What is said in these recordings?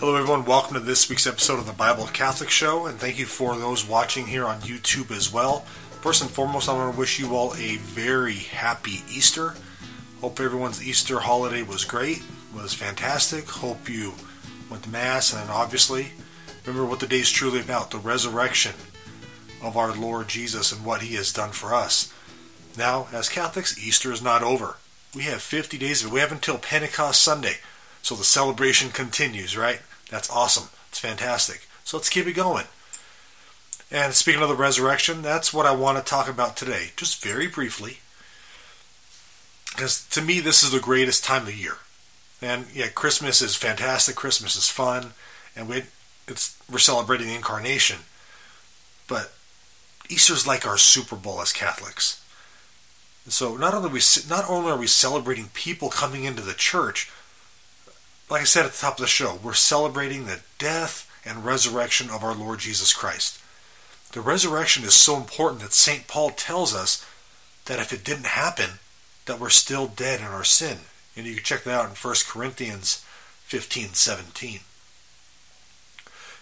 Hello, everyone. Welcome to this week's episode of the Bible Catholic Show, and thank you for those watching here on YouTube as well. First and foremost, I want to wish you all a very happy Easter. Hope everyone's Easter holiday was great, was fantastic. Hope you went to Mass, and obviously, remember what the day is truly about the resurrection of our Lord Jesus and what He has done for us. Now, as Catholics, Easter is not over. We have 50 days of it. We have until Pentecost Sunday. So the celebration continues, right? That's awesome. It's fantastic. So let's keep it going. And speaking of the resurrection, that's what I want to talk about today, just very briefly. Because to me, this is the greatest time of year. And yeah, Christmas is fantastic. Christmas is fun, and we it's we're celebrating the incarnation. But Easter's like our Super Bowl as Catholics. And so not only we not only are we celebrating people coming into the church, like I said at the top of the show, we're celebrating the death and resurrection of our Lord Jesus Christ. The resurrection is so important that St. Paul tells us that if it didn't happen, that we're still dead in our sin. And you can check that out in 1 Corinthians 15 17.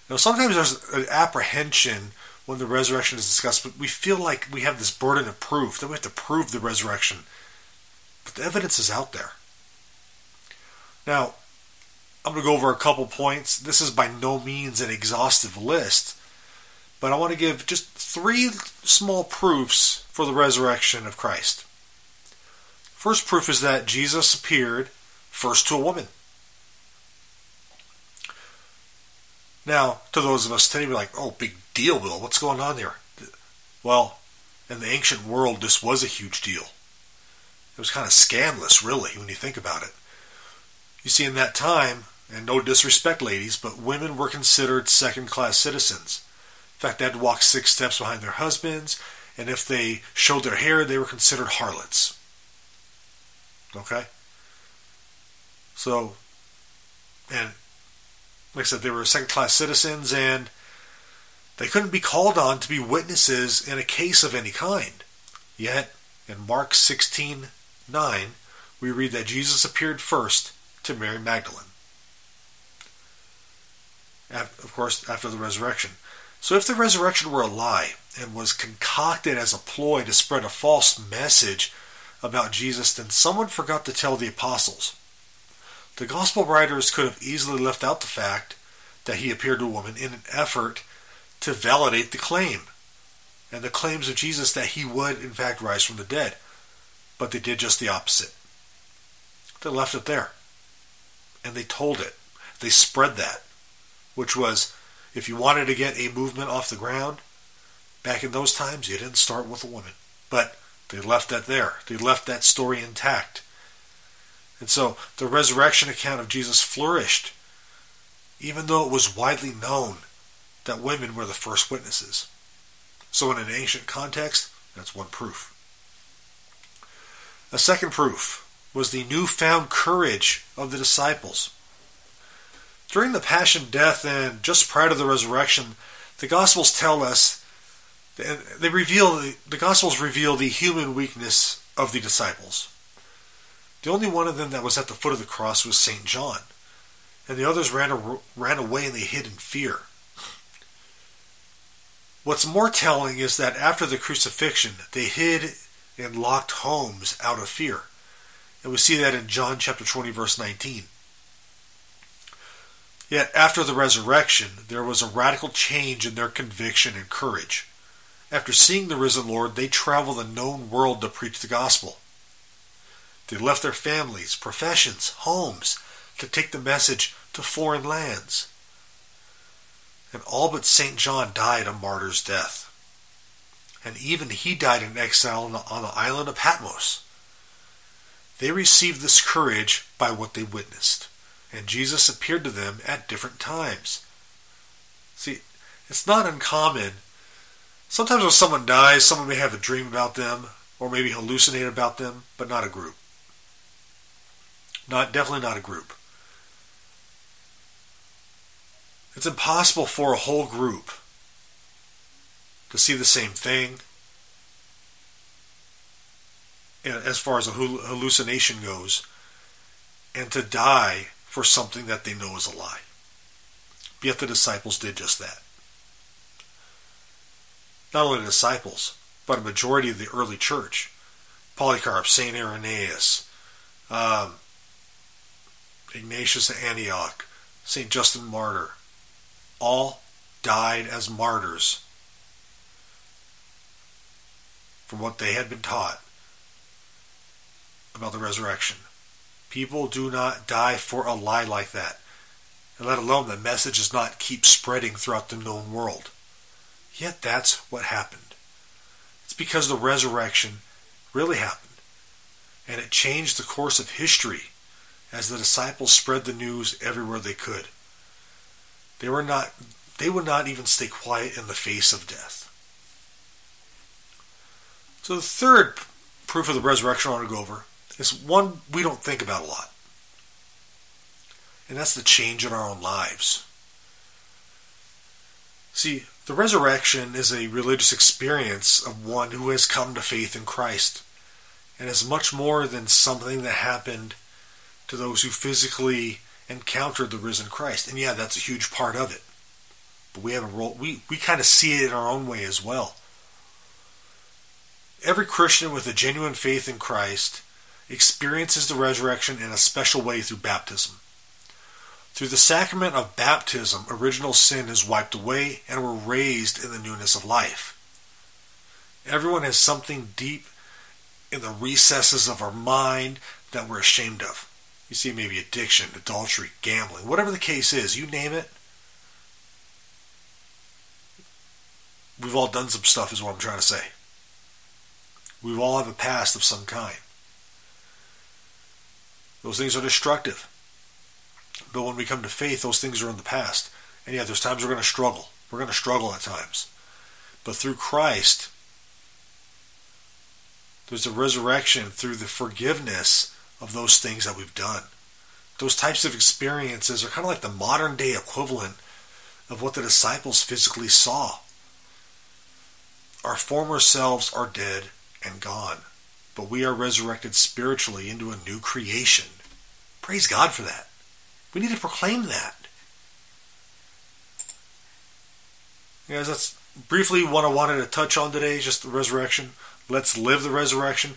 Now, sometimes there's an apprehension when the resurrection is discussed, but we feel like we have this burden of proof, that we have to prove the resurrection. But the evidence is out there. Now, I'm going to go over a couple points. This is by no means an exhaustive list, but I want to give just three small proofs for the resurrection of Christ. First proof is that Jesus appeared first to a woman. Now, to those of us today, we're like, oh, big deal, Bill. What's going on there? Well, in the ancient world, this was a huge deal. It was kind of scandalous, really, when you think about it. You see, in that time, and no disrespect, ladies, but women were considered second class citizens. In fact, they had to walk six steps behind their husbands, and if they showed their hair, they were considered harlots. Okay? So, and like I said, they were second class citizens, and they couldn't be called on to be witnesses in a case of any kind. Yet, in Mark 16 9, we read that Jesus appeared first to Mary Magdalene of course, after the resurrection. So if the resurrection were a lie and was concocted as a ploy to spread a false message about Jesus, then someone forgot to tell the apostles. The gospel writers could have easily left out the fact that he appeared to a woman in an effort to validate the claim and the claims of Jesus that he would, in fact, rise from the dead. But they did just the opposite. They left it there. And they told it. They spread that which was if you wanted to get a movement off the ground, back in those times, you didn't start with a woman. But they left that there. They left that story intact. And so the resurrection account of Jesus flourished, even though it was widely known that women were the first witnesses. So, in an ancient context, that's one proof. A second proof was the newfound courage of the disciples. During the Passion, Death, and just prior to the resurrection, the Gospels tell us, they reveal, the Gospels reveal the human weakness of the disciples. The only one of them that was at the foot of the cross was St. John, and the others ran, ran away and they hid in fear. What's more telling is that after the crucifixion, they hid in locked homes out of fear. And we see that in John chapter 20, verse 19. Yet after the resurrection, there was a radical change in their conviction and courage. After seeing the risen Lord, they traveled the known world to preach the gospel. They left their families, professions, homes to take the message to foreign lands. And all but St. John died a martyr's death. And even he died in exile on the, on the island of Patmos. They received this courage by what they witnessed and Jesus appeared to them at different times. See, it's not uncommon. Sometimes when someone dies, someone may have a dream about them, or maybe hallucinate about them, but not a group. Not definitely not a group. It's impossible for a whole group to see the same thing. As far as a hallucination goes, and to die for something that they know is a lie. Yet the disciples did just that. Not only the disciples, but a majority of the early church Polycarp, St. Irenaeus, um, Ignatius of Antioch, St. Justin Martyr, all died as martyrs for what they had been taught about the resurrection. People do not die for a lie like that. And let alone the message does not keep spreading throughout the known world. Yet that's what happened. It's because the resurrection really happened. And it changed the course of history as the disciples spread the news everywhere they could. They were not they would not even stay quiet in the face of death. So the third proof of the resurrection I want to go over is one we don't think about a lot. And that's the change in our own lives. See, the resurrection is a religious experience of one who has come to faith in Christ and is much more than something that happened to those who physically encountered the risen Christ. And yeah, that's a huge part of it. But we have a role we, we kind of see it in our own way as well. Every Christian with a genuine faith in Christ experiences the resurrection in a special way through baptism. Through the sacrament of baptism, original sin is wiped away and we're raised in the newness of life. Everyone has something deep in the recesses of our mind that we're ashamed of. You see, maybe addiction, adultery, gambling, whatever the case is, you name it. We've all done some stuff, is what I'm trying to say. We've all have a past of some kind. Those things are destructive. But when we come to faith, those things are in the past. And yeah, there's times we're going to struggle. We're going to struggle at times. But through Christ, there's a resurrection through the forgiveness of those things that we've done. Those types of experiences are kind of like the modern day equivalent of what the disciples physically saw. Our former selves are dead and gone, but we are resurrected spiritually into a new creation. Praise God for that. We need to proclaim that. Guys, that's briefly what I wanted to touch on today, just the resurrection. Let's live the resurrection.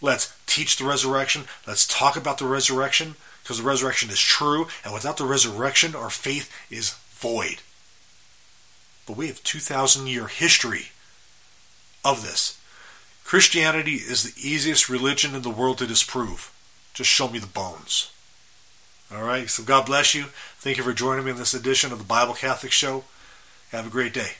Let's teach the resurrection. Let's talk about the resurrection because the resurrection is true. And without the resurrection, our faith is void. But we have 2,000 year history of this. Christianity is the easiest religion in the world to disprove. Just show me the bones. All right, so God bless you. Thank you for joining me in this edition of the Bible Catholic Show. Have a great day.